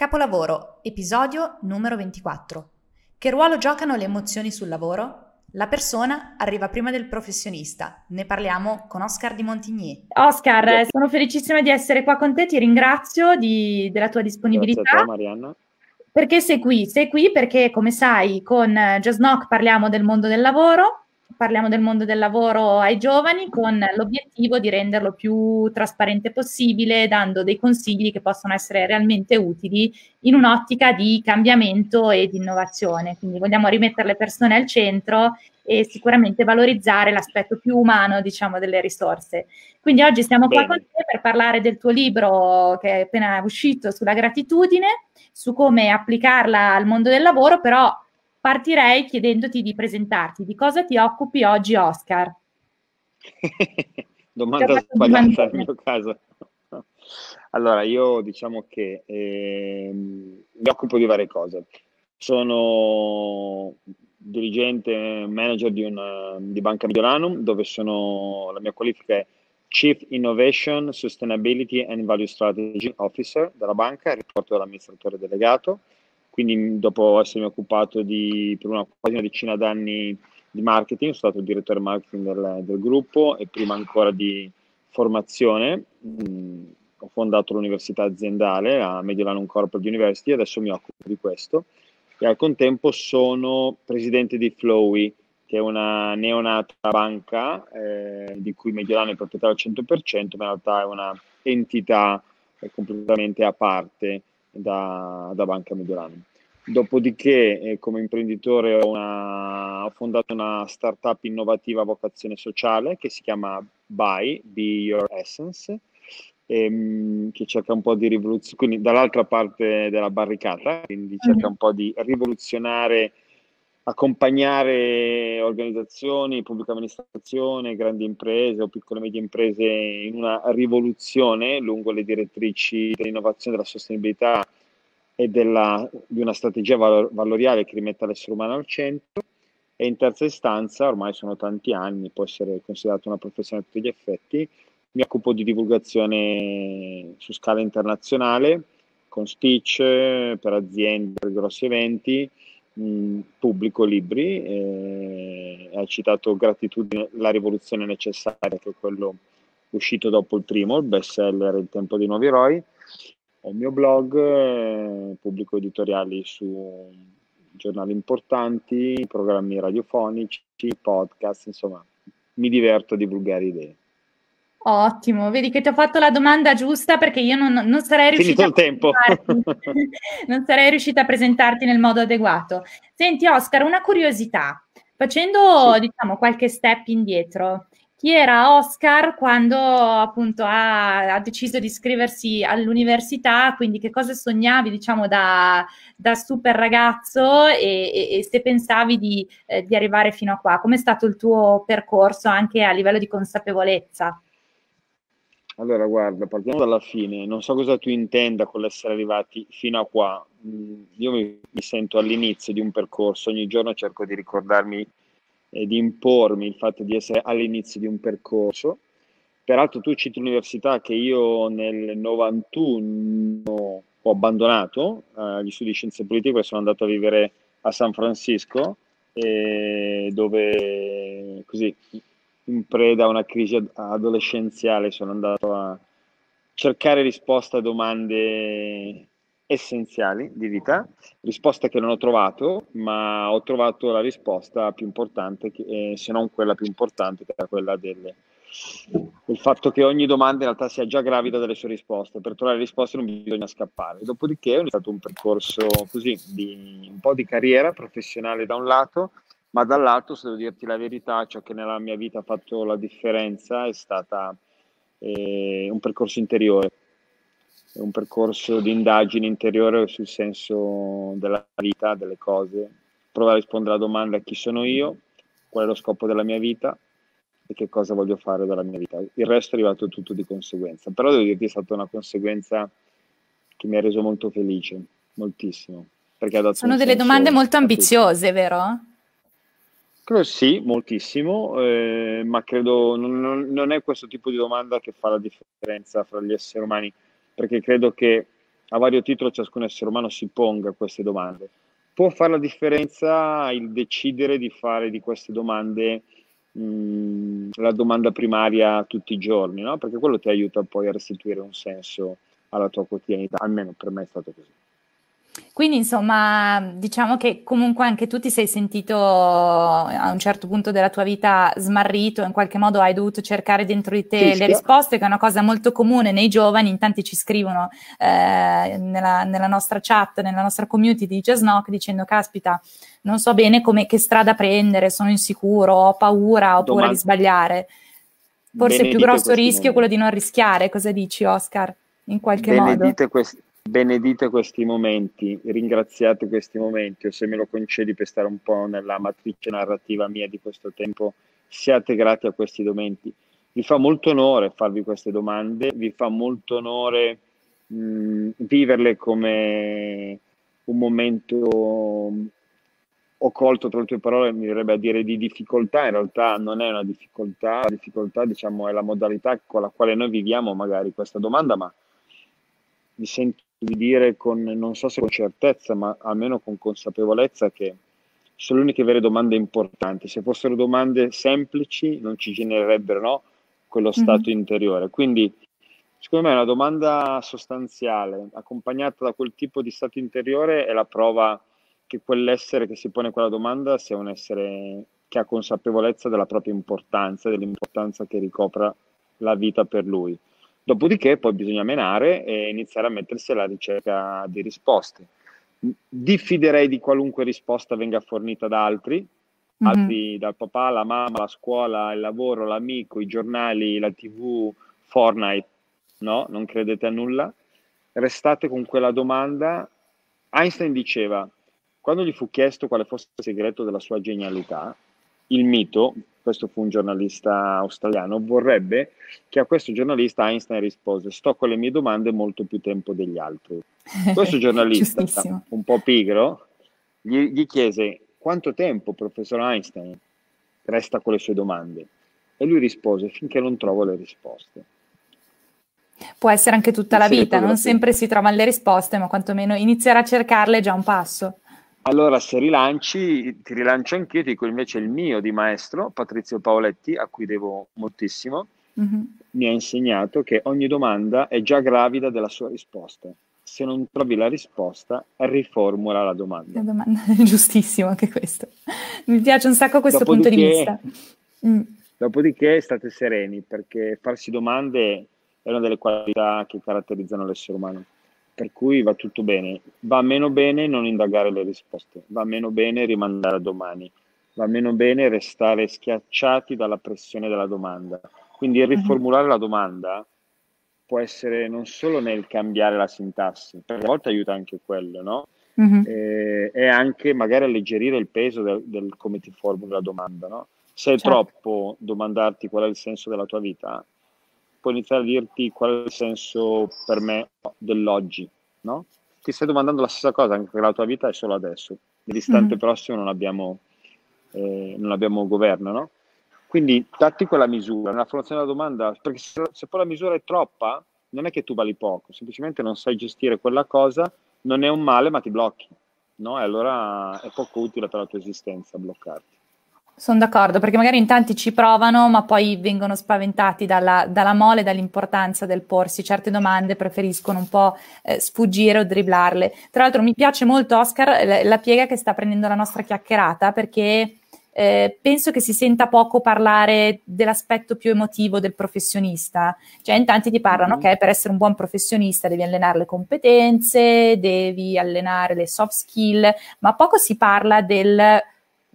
Capolavoro, episodio numero 24. Che ruolo giocano le emozioni sul lavoro? La persona arriva prima del professionista. Ne parliamo con Oscar di Montigny. Oscar, sono felicissima di essere qua con te, ti ringrazio di, della tua disponibilità. Grazie a te, Marianna. Perché sei qui? Sei qui perché, come sai, con Just Knock parliamo del mondo del lavoro parliamo del mondo del lavoro ai giovani con l'obiettivo di renderlo più trasparente possibile, dando dei consigli che possono essere realmente utili in un'ottica di cambiamento e di innovazione. Quindi vogliamo rimettere le persone al centro e sicuramente valorizzare l'aspetto più umano, diciamo, delle risorse. Quindi oggi siamo Bene. qua con te per parlare del tuo libro che è appena uscito sulla gratitudine, su come applicarla al mondo del lavoro, però partirei chiedendoti di presentarti. Di cosa ti occupi oggi, Oscar? Domanda sbagliata nel mio caso. Allora, io diciamo che eh, mi occupo di varie cose. Sono dirigente manager di, una, di Banca Mediolanum, dove sono, la mia qualifica è Chief Innovation, Sustainability and Value Strategy Officer della banca, riporto dall'amministratore delegato quindi dopo essermi occupato di, per una quasi una decina d'anni di marketing, sono stato direttore marketing del, del gruppo e prima ancora di formazione. Mh, ho fondato l'università aziendale a Mediolanum Corporate University adesso mi occupo di questo. E al contempo sono presidente di Flowy, che è una neonata banca eh, di cui Mediolanum è proprietario al 100%, ma in realtà è una entità eh, completamente a parte da, da Banca Mediolanum. Dopodiché, eh, come imprenditore, ho, una, ho, fondato una startup innovativa a vocazione sociale che si chiama Buy, Be Your Essence, ehm, che cerca un po' di rivoluzionare, quindi dall'altra parte della barricata, quindi cerca un po' di rivoluzionare, accompagnare organizzazioni, pubblica amministrazione, grandi imprese o piccole e medie imprese in una rivoluzione lungo le direttrici dell'innovazione della sostenibilità e della, di una strategia valor- valoriale che rimetta l'essere umano al centro. E in terza istanza, ormai sono tanti anni, può essere considerato una professione a tutti gli effetti, mi occupo di divulgazione su scala internazionale, con speech per aziende, per grossi eventi, pubblico libri, eh, hai citato Gratitudine, la rivoluzione necessaria, che è quello uscito dopo il primo, il best seller Il tempo dei nuovi eroi, ho il mio blog, eh, pubblico editoriali su giornali importanti, programmi radiofonici, podcast, insomma, mi diverto a divulgare idee. Ottimo, vedi che ti ho fatto la domanda giusta perché io non, non sarei riuscita a tempo. non sarei riuscita a presentarti nel modo adeguato. Senti Oscar, una curiosità, facendo sì. diciamo qualche step indietro, chi era Oscar quando appunto ha, ha, deciso di iscriversi all'università, quindi che cosa sognavi diciamo da, da super ragazzo e, e, e se pensavi di, eh, di arrivare fino a qua, com'è stato il tuo percorso anche a livello di consapevolezza? Allora, guarda, partiamo dalla fine. Non so cosa tu intenda con l'essere arrivati fino a qua. Mm, io mi, sento all'inizio di un percorso, ogni giorno cerco di ricordarmi e di impormi il fatto di essere all'inizio di un percorso. Peraltro tu citi l'università che io nel 91 ho abbandonato eh, gli studi di scienze politiche perché sono andato a vivere a San Francisco dove così in preda a una crisi adolescenziale sono andato a cercare risposte a domande essenziali di vita, risposta che non ho trovato, ma ho trovato la risposta più importante, che, eh, se non quella più importante, che era quella del, del, fatto che ogni domanda in realtà sia già gravida delle sue risposte. Per trovare risposte non bisogna scappare. Dopodiché è stato un percorso così, di un po' di carriera professionale da un lato, ma dall'altro, se devo dirti la verità, ciò che nella mia vita ha fatto la differenza è stata eh, un percorso interiore un percorso di indagine interiore sul senso della vita, delle cose, provare a rispondere alla domanda chi sono io, qual è lo scopo della mia vita e che cosa voglio fare della mia vita. Il resto è arrivato tutto di conseguenza, però devo dirti è stata una conseguenza che mi ha reso molto felice, moltissimo. Sono delle domande molto ambiziose, vero? Credo sì, moltissimo, eh, ma credo non, non, è questo tipo di domanda che fa la differenza fra gli esseri umani, perché credo che a vario titolo ciascun essere umano si ponga queste domande. Può fare la differenza il decidere di fare di queste domande mh, mm, la domanda primaria tutti i giorni, no? perché quello ti aiuta poi a restituire un senso alla tua quotidianità, almeno per me è stato così. Quindi insomma, diciamo che comunque anche tu ti sei sentito a un certo punto della tua vita smarrito, in qualche modo hai dovuto cercare dentro di te sì, le risposte, che è una cosa molto comune nei giovani, in tanti ci scrivono eh, nella, nella, nostra chat, nella nostra community di Just Knock dicendo caspita, non so bene come, che strada prendere, sono insicuro, ho paura, ho paura di sbagliare. Forse il più grosso rischio è quello di non rischiare, cosa dici Oscar? In qualche Benedite modo. Questi benedite questi momenti, ringraziate questi momenti, o se me lo concedi per stare un po' nella matrice narrativa mia di questo tempo, siate grati a questi momenti. Vi fa molto onore farvi queste domande, vi fa molto onore mh, viverle come un momento ho colto tra le tue parole, mi verrebbe a dire di difficoltà, in realtà non è una difficoltà, la difficoltà diciamo è la modalità con la quale noi viviamo magari questa domanda, ma mi sento di dire con, non so se con certezza, ma almeno con consapevolezza che sono le uniche vere domande importanti. Se fossero domande semplici non ci genererebbero no, quello mhm. stato mm-hmm. interiore. Quindi secondo me una domanda sostanziale accompagnata da quel tipo di stato interiore è la prova che quell'essere che si pone quella domanda sia un essere che ha consapevolezza della propria importanza, dell'importanza che ricopra la vita per lui. Dopodiché poi bisogna menare e iniziare a mettersi alla ricerca di risposte. Diffiderei di qualunque risposta venga fornita da altri, mm-hmm. altri dal papà, la mamma, la scuola, il lavoro, l'amico, i giornali, la tv, Fortnite. No, non credete a nulla. Restate con quella domanda. Einstein diceva, quando gli fu chiesto quale fosse il segreto della sua genialità, il mito, questo fu un giornalista australiano, vorrebbe che a questo giornalista Einstein rispose sto con le mie domande molto più tempo degli altri. Questo giornalista, un po' pigro, gli, gli chiese quanto tempo, professor Einstein, resta con le sue domande? E lui rispose finché non trovo le risposte. Può essere anche tutta la vita, non sempre si trovano le risposte, ma quantomeno iniziare a cercarle è già un passo. Allora, se rilanci, ti rilancio anch'io, ti dico invece il mio di maestro, Patrizio Paoletti, a cui devo moltissimo, mm-hmm. mi ha insegnato che ogni domanda è già gravida della sua risposta. Se non trovi la risposta, riformula la domanda. La domanda è giustissimo anche questo. Mi piace un sacco questo dopodiché, punto di vista. Mm. Dopodiché state sereni, perché farsi domande è una delle qualità che caratterizzano l'essere umano per cui va tutto bene. Va meno bene non indagare le risposte, va meno bene rimandare a domani, va meno bene restare schiacciati dalla pressione della domanda. Quindi mhm. riformulare la domanda può essere non solo nel cambiare la sintassi, perché a volte aiuta anche quello, no? Uh-huh. E, e, anche magari alleggerire il peso del, del come ti formuli la domanda, no? Se è certo. troppo domandarti qual è il senso della tua vita, può iniziare a dirti qual è il senso per me dell'oggi, no? Ti stai domandando la stessa cosa, anche perché la tua vita è solo adesso. Nell'istante mm. prossimo non abbiamo, eh, non abbiamo governo, no? Quindi datti quella misura, nella formazione della domanda, perché se, se poi la misura è troppa, non è che tu vali poco, semplicemente non sai gestire quella cosa, non è un male, ma ti blocchi, no? E allora è poco utile per la tua esistenza bloccarti. Sono d'accordo, perché magari in tanti ci provano, ma poi vengono spaventati dalla, dalla mole, dall'importanza del porsi certe domande, preferiscono un po' eh, sfuggire o dribblarle. Tra l'altro mi piace molto, Oscar, la, la piega che sta prendendo la nostra chiacchierata, perché eh, penso che si senta poco parlare dell'aspetto più emotivo del professionista. Cioè, in tanti ti parlano mm-hmm. che per essere un buon professionista devi allenare le competenze, devi allenare le soft skill, ma poco si parla del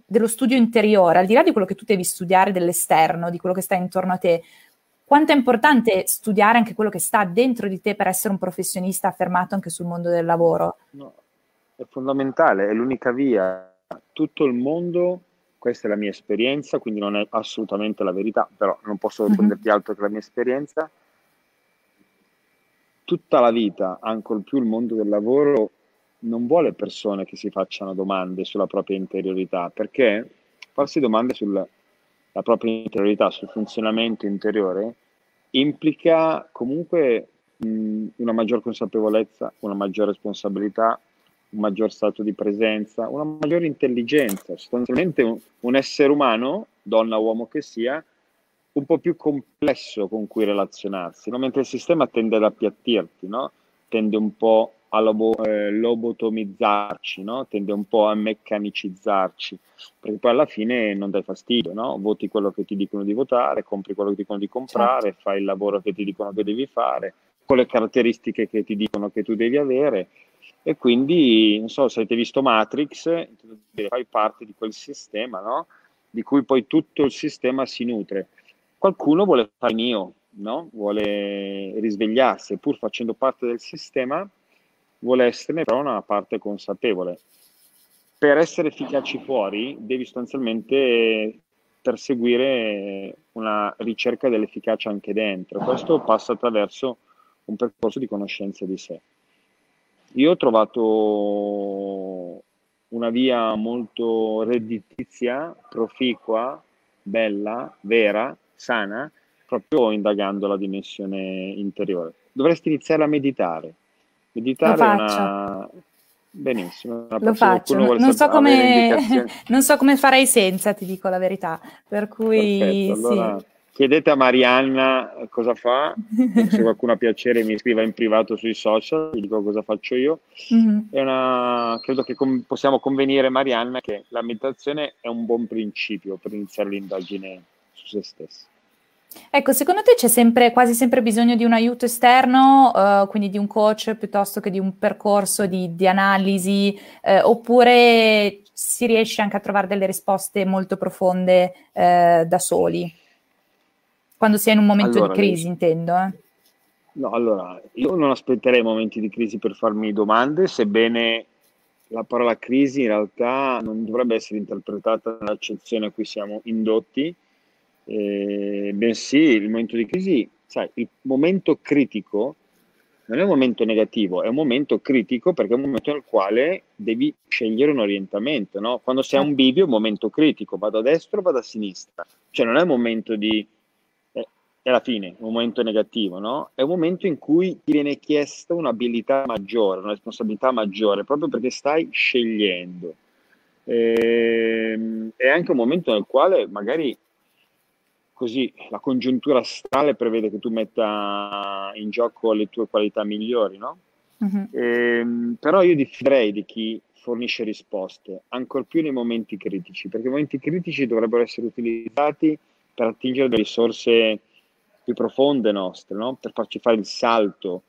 dello studio interiore, al di là di quello che tu devi studiare dell'esterno, di quello che sta intorno a te, quanto è importante studiare anche quello che sta dentro di te per essere un professionista affermato anche sul mondo del lavoro? No, è fondamentale, è l'unica via. Tutto il mondo, questa è la mia esperienza, quindi non è assolutamente la verità, però non posso mm-hmm. altro che la mia esperienza. Tutta la vita, ancora più il mondo del lavoro, non vuole persone che si facciano domande sulla propria interiorità, perché farsi domande sulla propria interiorità, sul funzionamento interiore, implica comunque mh, una maggior consapevolezza, una maggior responsabilità, un maggior stato di presenza, una maggiore intelligenza, sostanzialmente un, un essere umano, donna o uomo che sia, un po' più complesso con cui relazionarsi, no? mentre il sistema tende ad appiattirti, no? tende un po' a lobo, eh, lobotomizzarci, no? tende un po' a meccanicizzarci, perché poi alla fine non dai fastidio, no? voti quello che ti dicono di votare, compri quello che ti dicono di comprare, certo. fai il lavoro che ti dicono che devi fare, con le caratteristiche che ti dicono che tu devi avere e quindi, non so, se avete visto Matrix, fai parte di quel sistema, no? di cui poi tutto il sistema si nutre. Qualcuno vuole fare mio, no? vuole risvegliarsi, pur facendo parte del sistema, vuole esserne però una parte consapevole. Per essere efficaci fuori devi sostanzialmente perseguire una ricerca dell'efficacia anche dentro. Questo passa attraverso un percorso di conoscenza di sé. Io ho trovato una via molto redditizia, proficua, bella, vera, sana, proprio indagando la dimensione interiore. Dovresti iniziare a meditare Meditare è una... Benissimo. Lo faccio, non so, come, non so, come, farei senza, ti dico la verità. Per cui allora, sì. chiedete a Marianna cosa fa, se qualcuno ha piacere mi scriva in privato sui social, vi dico cosa faccio io. Mm-hmm. Una, credo che com- possiamo convenire, Marianna, che la meditazione è un buon principio per iniziare l'indagine su se stessi. Ecco, secondo te c'è sempre, quasi sempre bisogno di un aiuto esterno, uh, quindi di un coach piuttosto che di un percorso di, di analisi, uh, oppure si riesce anche a trovare delle risposte molto profonde uh, da soli? Quando si è in un momento allora, di crisi, intendo. Eh. No, allora, io non aspetterei momenti di crisi per farmi domande, sebbene la parola crisi in realtà non dovrebbe essere interpretata nell'accezione a cui siamo indotti, eh, bensì il momento di crisi, sai, il momento critico non è un momento negativo, è un momento critico perché è un momento nel quale devi scegliere un orientamento, no? Quando sei a un bivio è un momento critico, vado a destra o vado a sinistra, cioè non è un momento di eh, è la fine, un momento negativo, no? È un momento in cui ti viene chiesta un'abilità maggiore, una responsabilità maggiore, proprio perché stai scegliendo. E, ehm, è anche un momento nel quale magari così la congiuntura astrale prevede che tu metta in gioco le tue qualità migliori, no? Uh-huh. Ehm, però io diffiderei di chi fornisce risposte, ancor più nei momenti critici, perché i momenti critici dovrebbero essere utilizzati per attingere delle risorse più profonde nostre, no? per farci fare il salto.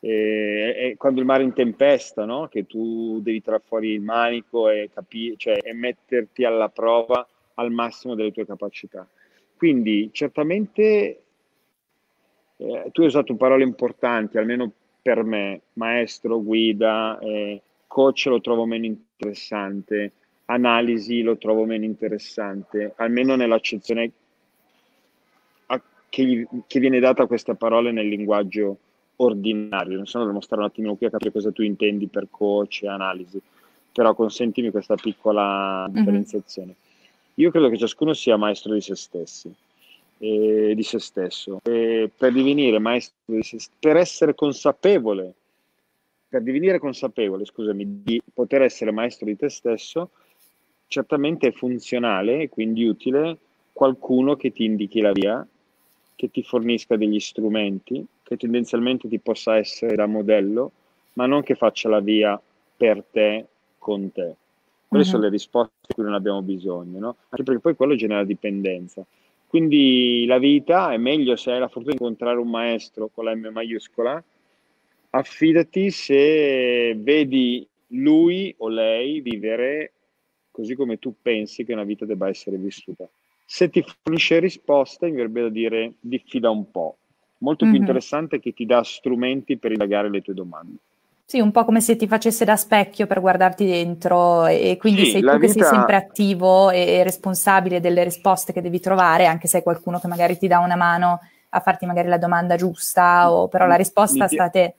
E, e quando il mare è in tempesta, no? che tu devi tirare fuori il manico e, capi- cioè, e metterti alla prova al massimo delle tue capacità. Quindi certamente eh, tu hai usato parole importanti, almeno per me, maestro, guida, eh, coach lo trovo meno interessante, analisi lo trovo meno interessante, almeno nell'accezione a, che, gli, che, viene data a queste parole nel linguaggio ordinario. Non so, devo mostrare un attimo qui a capire cosa tu intendi per coach e analisi, però consentimi questa piccola mhm. differenziazione. Mm-hmm. Io credo che ciascuno sia maestro di se stessi, eh, di se stesso. E per divenire maestro di se stesso, per essere consapevole, per divenire consapevole, scusami, di poter essere maestro di te stesso, certamente è funzionale e quindi utile qualcuno che ti indichi la via, che ti fornisca degli strumenti, che tendenzialmente ti possa essere da modello, ma non che faccia la via per te, con te. Quelle uh-huh. sono le risposte di cui non abbiamo bisogno, no? Anche perché poi quello genera dipendenza. Quindi la vita è meglio se hai la fortuna di incontrare un maestro con la M maiuscola, affidati se vedi lui o lei vivere così come tu pensi che una vita debba essere vissuta. Se ti fornisce risposte, mi verrebbe da dire diffida un po'. Molto più mm-hmm. interessante che ti dà strumenti per indagare le tue domande. Sì, un po' come se ti facesse da specchio per guardarti dentro e quindi sì, sei tu vita... che sei sempre attivo e responsabile delle risposte che devi trovare, anche se hai qualcuno che magari ti dà una mano a farti magari la domanda giusta, o però la risposta sta a te.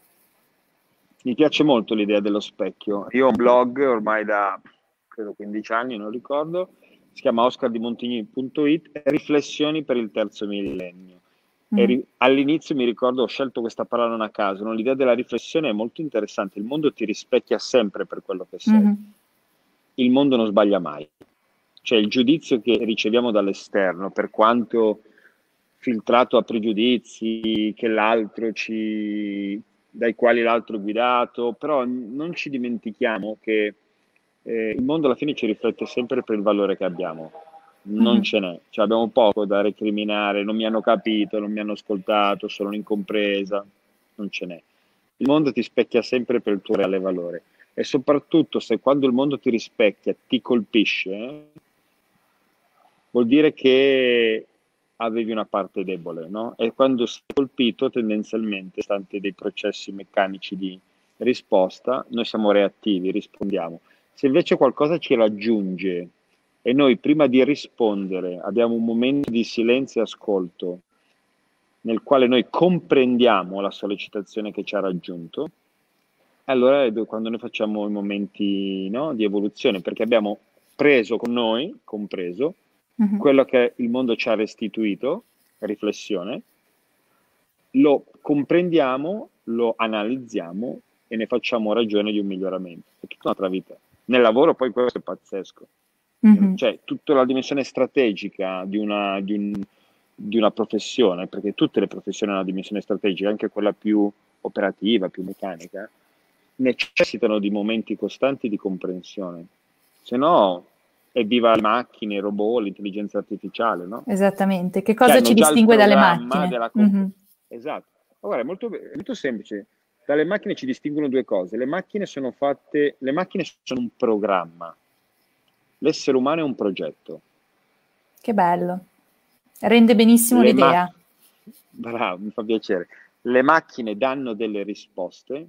Mi piace molto l'idea dello specchio. Io ho un blog ormai da credo 15 anni, non ricordo, si chiama oscardimontigny.it, Riflessioni per il terzo millennio. Mm. all'inizio mi ricordo, ho scelto questa parola non a caso, no? l'idea della riflessione è molto interessante, il mondo ti rispecchia sempre per quello che sei, mm-hmm. il mondo non sbaglia mai, cioè il giudizio che riceviamo dall'esterno, per quanto filtrato a pregiudizi che l'altro ci, dai quali l'altro è guidato, però non ci dimentichiamo che eh, il mondo alla fine ci riflette sempre per il valore che abbiamo non mm. ce n'è, cioè, abbiamo poco da recriminare, non mi hanno capito, non mi hanno ascoltato, sono incompresa, non ce n'è. Il mondo ti specchia sempre per il tuo reale valore e soprattutto se quando il mondo ti rispecchia ti colpisce, vuol dire che avevi una parte debole, no? E quando sei colpito tendenzialmente, stante dei processi meccanici di risposta, noi siamo reattivi, rispondiamo. Se invece qualcosa ci raggiunge e noi prima di rispondere abbiamo un momento di silenzio e ascolto nel quale noi comprendiamo la sollecitazione che ci ha raggiunto, allora è quando noi facciamo i momenti no, di evoluzione, perché abbiamo preso con noi, compreso, uh-huh. quello che il mondo ci ha restituito, riflessione, lo comprendiamo, lo analizziamo e ne facciamo ragione di un miglioramento. È tutta un'altra vita. Nel lavoro poi questo è pazzesco mm-hmm. cioè tutta la dimensione strategica di una, di, un, di una, professione, perché tutte le professioni hanno una dimensione strategica, anche quella più operativa, più meccanica, necessitano di momenti costanti di comprensione, se no evviva le macchine, i robot, l'intelligenza artificiale, no? Esattamente, che cosa ci distingue dalle macchine? Comp- mm-hmm. Esatto, ma guarda, è molto, è molto semplice. Dalle macchine ci distinguono due cose. Le macchine sono fatte, le macchine sono un programma, L'essere umano è un progetto. Che bello. Rende benissimo Le l'idea. Ma- Bravo, mi fa piacere. Le macchine danno delle risposte,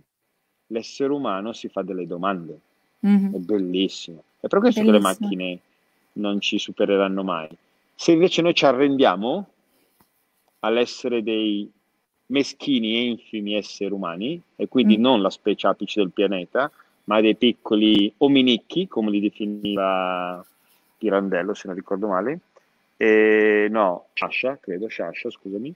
l'essere umano si fa delle domande. Mm-hmm. È bellissimo. È per questo bellissimo. che le macchine non ci supereranno mai. Se invece noi ci arrendiamo all'essere dei meschini e infimi esseri umani, e quindi mm. non la specie apice del pianeta, ma dei piccoli ominicchi, come li definiva Pirandello, se non ricordo male. E, no, Sciascia, credo, Sciascia, scusami.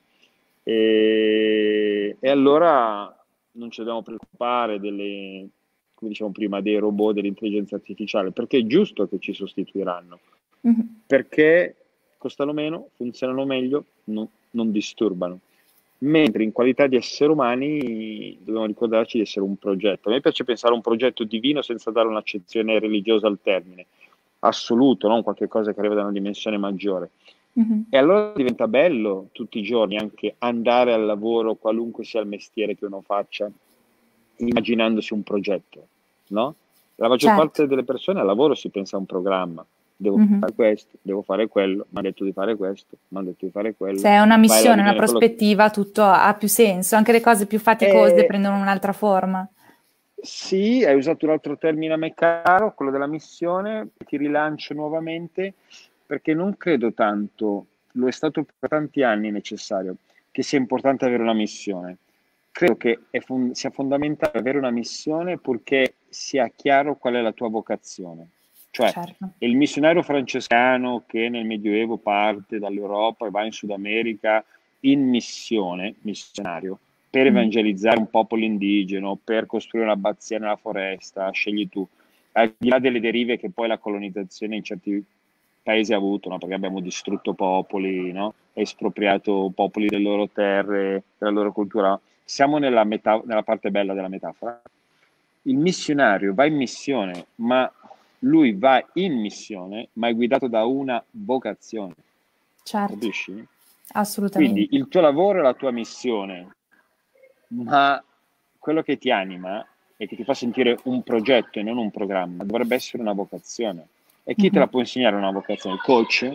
E, e, allora non ci dobbiamo preoccupare delle, come diciamo prima, dei robot, dell'intelligenza artificiale, perché è giusto che ci sostituiranno, mm-hmm. perché costano meno, funzionano meglio, no, non disturbano mentre in qualità di esseri umani dobbiamo ricordarci di essere un progetto. A me piace pensare a un progetto divino senza dare un'accezione religiosa al termine, assoluto, non qualche cosa che arriva da una dimensione maggiore. Mm-hmm. E allora diventa bello tutti i giorni anche andare al lavoro, qualunque sia il mestiere che uno faccia, immaginandosi un progetto, no? La maggior certo. parte delle persone al lavoro si pensa a un programma, devo mm-hmm. fare questo, devo fare quello, mi ha detto di fare questo, mi ha detto di fare quello. Se è una missione, una prospettiva, quello... tutto ha più senso, anche le cose più faticose eh, prendono un'altra forma. Sì, hai usato un altro termine a me caro, quello della missione, ti rilancio nuovamente, perché non credo tanto, lo è stato per tanti anni necessario, che sia importante avere una missione. Credo che fon- sia fondamentale avere una missione purché sia chiaro qual è la tua vocazione cioè, certo. il missionario francescano che nel Medioevo parte dall'Europa e va in Sud America in missione, missionario, per mm. evangelizzare un popolo indigeno, per costruire un'abbazia nella foresta, scegli tu. Al di là delle derive che poi la colonizzazione in certi paesi ha avuto, no? perché abbiamo distrutto popoli, no? espropriato popoli delle loro terre, della loro cultura. Siamo nella, meta- nella parte bella della metafora. Il missionario va in missione, ma lui va in missione, ma è guidato da una vocazione. Certo. Capisci? Assolutamente. Quindi il tuo lavoro è la tua missione, ma quello che ti anima e che ti fa sentire un progetto e non un programma dovrebbe essere una vocazione. E chi mm-hmm. te la mhm. può insegnare una vocazione? Il coach?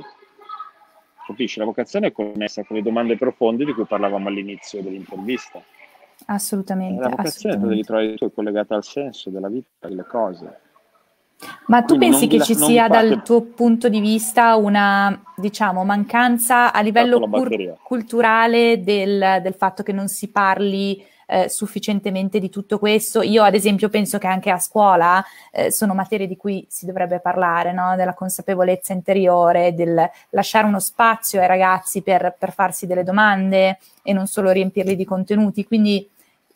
Capisci? La vocazione è connessa con le domande profonde di cui parlavamo all'inizio dell'intervista. Assolutamente. La vocazione assolutamente. devi trovare tu, è collegata al senso della vita, delle cose. Ma tu Quindi pensi che vi- ci sia fate- dal tuo punto di vista una, diciamo, mancanza a livello la cur- culturale del, del fatto che non si parli eh, sufficientemente di tutto questo? Io, ad esempio, penso che anche a scuola eh, sono materie di cui si dovrebbe parlare, no? Della consapevolezza interiore, del lasciare uno spazio ai ragazzi per, per farsi delle domande e non solo riempirli di contenuti. Quindi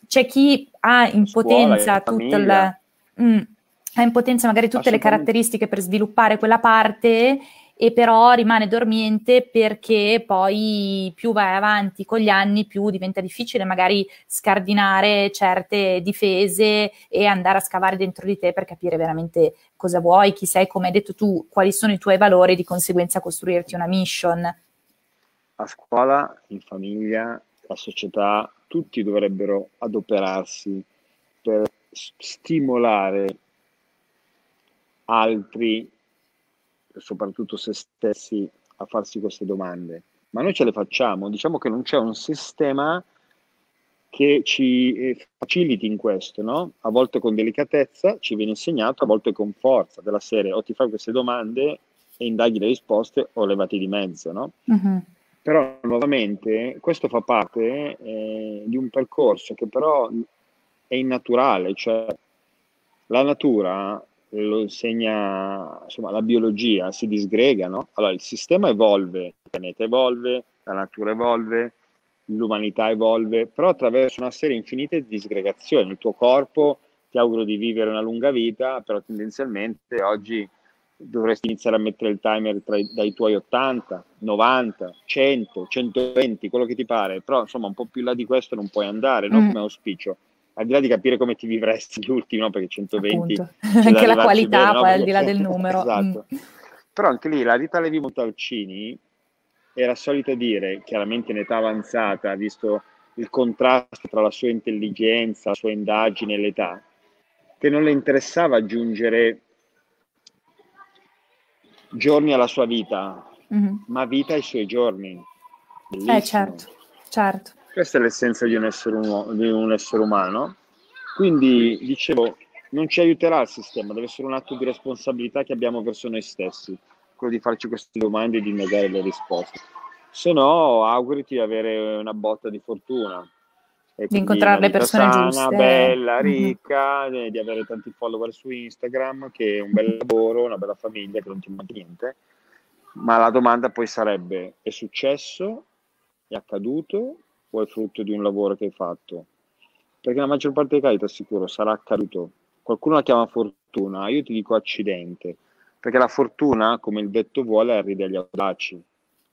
c'è chi ha in Scuola potenza tutto il... Mm, ha in potenza magari tutte le caratteristiche per sviluppare quella parte e però rimane dormiente perché poi più vai avanti con gli anni più diventa difficile magari scardinare certe difese e andare a scavare dentro di te per capire veramente cosa vuoi, chi sei, come hai detto tu, quali sono i tuoi valori e di conseguenza costruirti una mission. A scuola, in famiglia, la società, tutti dovrebbero adoperarsi per stimolare altri, soprattutto se stessi, a farsi queste domande. Ma noi ce le facciamo, diciamo che non c'è un sistema che ci eh, faciliti in questo, no? A volte con delicatezza ci viene insegnato, a volte con forza, della serie o ti fai queste domande e indaghi le risposte o levati di mezzo, no? Mhm. Però nuovamente questo fa parte eh, di un percorso che però è innaturale, cioè la natura lo insegna, insomma, la biologia si disgrega, no? Allora il sistema evolve, il pianeta evolve, la natura evolve, l'umanità evolve, però attraverso una serie infinita di disgregazioni. Il tuo corpo, ti auguro di vivere una lunga vita, però tendenzialmente oggi dovresti iniziare a mettere il timer i- dai tuoi 80, 90, 100, 120, quello che ti pare, però insomma un po' più là di questo non puoi andare, no? Mm. Come auspicio. Al di là di capire come ti vivresti gli ultimi, no? Perché 120 Appunto. c'è da Anche la qualità bene, no? poi al di là del numero. Esatto. Mm. Però anche lì la Rita Levi Montalcini era solita dire, chiaramente in età avanzata, visto il contrasto tra la sua intelligenza, la sua indagine e l'età, che non le interessava aggiungere giorni alla sua vita, Mhm. ma vita ai suoi giorni. Bellissimo. Eh certo, certo. Questa è l'essenza di un essere, umo- di un essere umano. Quindi, dicevo, non ci aiuterà il sistema, deve essere un atto di responsabilità che abbiamo verso noi stessi, quello di farci queste domande e di negare le risposte. Se no, auguriti di avere una botta di fortuna. Quindi incontrare le persone sana, giuste. bella, Mhm. ricca, eh, di avere tanti follower su Instagram, che è un bel lavoro, una bella famiglia, che non ti manca niente. Ma la domanda poi sarebbe: è successo? È accaduto? O è frutto di un lavoro che hai fatto? Perché la maggior parte dei casi, ti assicuro, sarà accaduto. Qualcuno la chiama fortuna, io ti dico accidente, perché la fortuna, come il detto vuole, arriva agli audaci.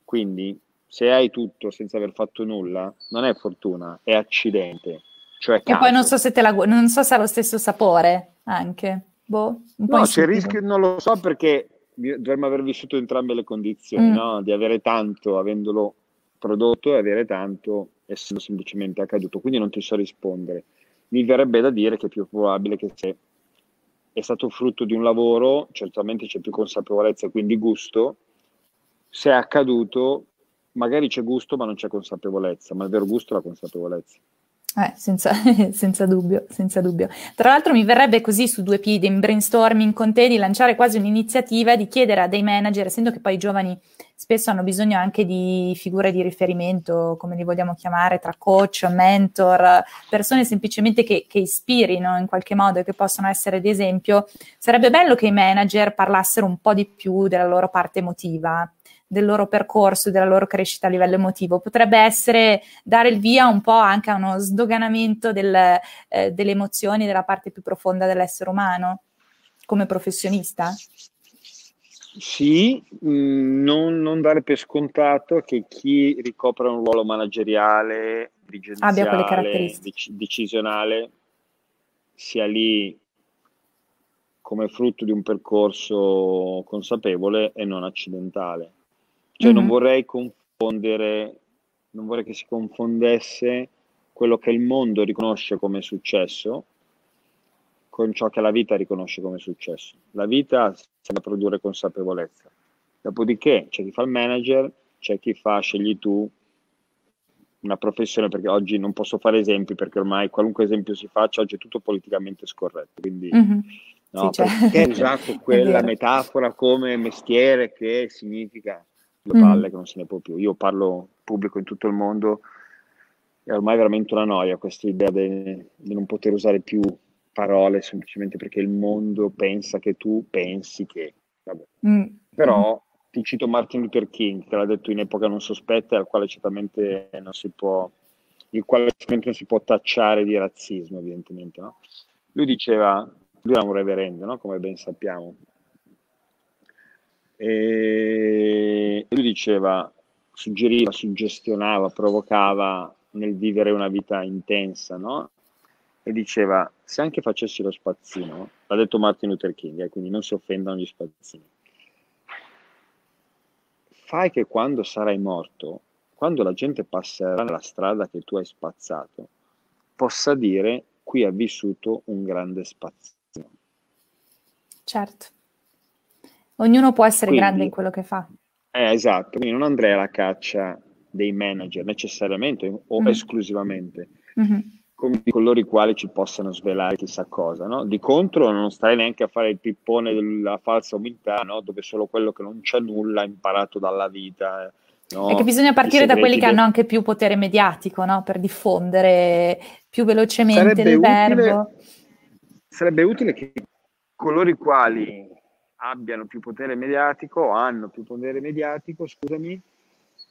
Quindi, se hai tutto senza aver fatto nulla, non è fortuna, è accidente. Cioè E poi non so se te la non so se ha lo stesso sapore anche. Boh, No, c'è rischio, non lo so perché dovremmo aver vissuto entrambe le condizioni, Mm. no? Di avere tanto avendolo prodotto e avere tanto essendo semplicemente accaduto. Quindi non ti so rispondere. Mi verrebbe da dire che è più probabile che se è stato frutto di un lavoro, certamente c'è più consapevolezza e quindi gusto. Se è accaduto, magari c'è gusto ma non c'è consapevolezza, ma il vero gusto è la consapevolezza. Eh, senza, senza dubbio, senza dubbio. Tra l'altro mi verrebbe così su due piedi in brainstorming con te di lanciare quasi un'iniziativa di chiedere a dei manager, essendo che poi i giovani spesso hanno bisogno anche di figure di riferimento, come li vogliamo chiamare, tra coach, mentor, persone semplicemente che, che ispirino in qualche modo e che possono essere di esempio, sarebbe bello che i manager parlassero un po' di più della loro parte emotiva del loro percorso, della loro crescita a livello emotivo. Potrebbe essere dare il via un po' anche a uno sdoganamento del, eh, delle emozioni, della parte più profonda dell'essere umano, come professionista. Sì, mh, non, non dare per scontato che chi ricopre un ruolo manageriale, dirigenziale, caratteristiche. dec- decisionale, sia lì come frutto di un percorso consapevole e non accidentale. Cioè non Mhm. vorrei confondere, non vorrei che si confondesse quello che il mondo riconosce come successo con ciò che la vita riconosce come successo. La vita serve a produrre consapevolezza. Dopodiché c'è chi fa il manager, c'è chi fa, scegli tu una professione, perché oggi non posso fare esempi, perché ormai qualunque esempio si faccia, oggi è tutto politicamente scorretto, quindi mm-hmm. no, sì, perché hai usato quella metafora come mestiere che significa due palle mm. che non se ne può più. Io parlo pubblico in tutto il mondo è ormai veramente una noia questa idea di non poter usare più parole semplicemente perché il mondo pensa che tu pensi che. Mm. Però ti cito Martin Luther King, che l'ha detto in epoca non sospetta, al quale certamente non si può, il quale certamente non si può tacciare di razzismo, evidentemente. No? Lui diceva, lui era un reverendo, no? come ben sappiamo, e lui diceva, suggeriva, suggestionava, provocava nel vivere una vita intensa, no? E diceva, se anche facessi lo spazzino, l'ha detto Martin Luther King, eh, quindi non si offendano gli spazzini, fai che quando sarai morto, quando la gente passerà nella strada che tu hai spazzato, possa dire, qui ha vissuto un grande spazzino. Certo. Ognuno può essere quindi, grande in quello che fa. Eh, esatto, quindi non andrei alla caccia dei manager necessariamente o mm. esclusivamente, mm-hmm. come di coloro i quali ci possano svelare chissà cosa. No? Di contro non starei neanche a fare il pippone della falsa umiltà, no? dove solo quello che non c'è nulla ha imparato dalla vita. No? È che bisogna partire da quelli che hanno anche più potere mediatico no? per diffondere più velocemente sarebbe il utile, verbo. Sarebbe utile che coloro i quali abbiano più potere mediatico o hanno più potere mediatico, scusami,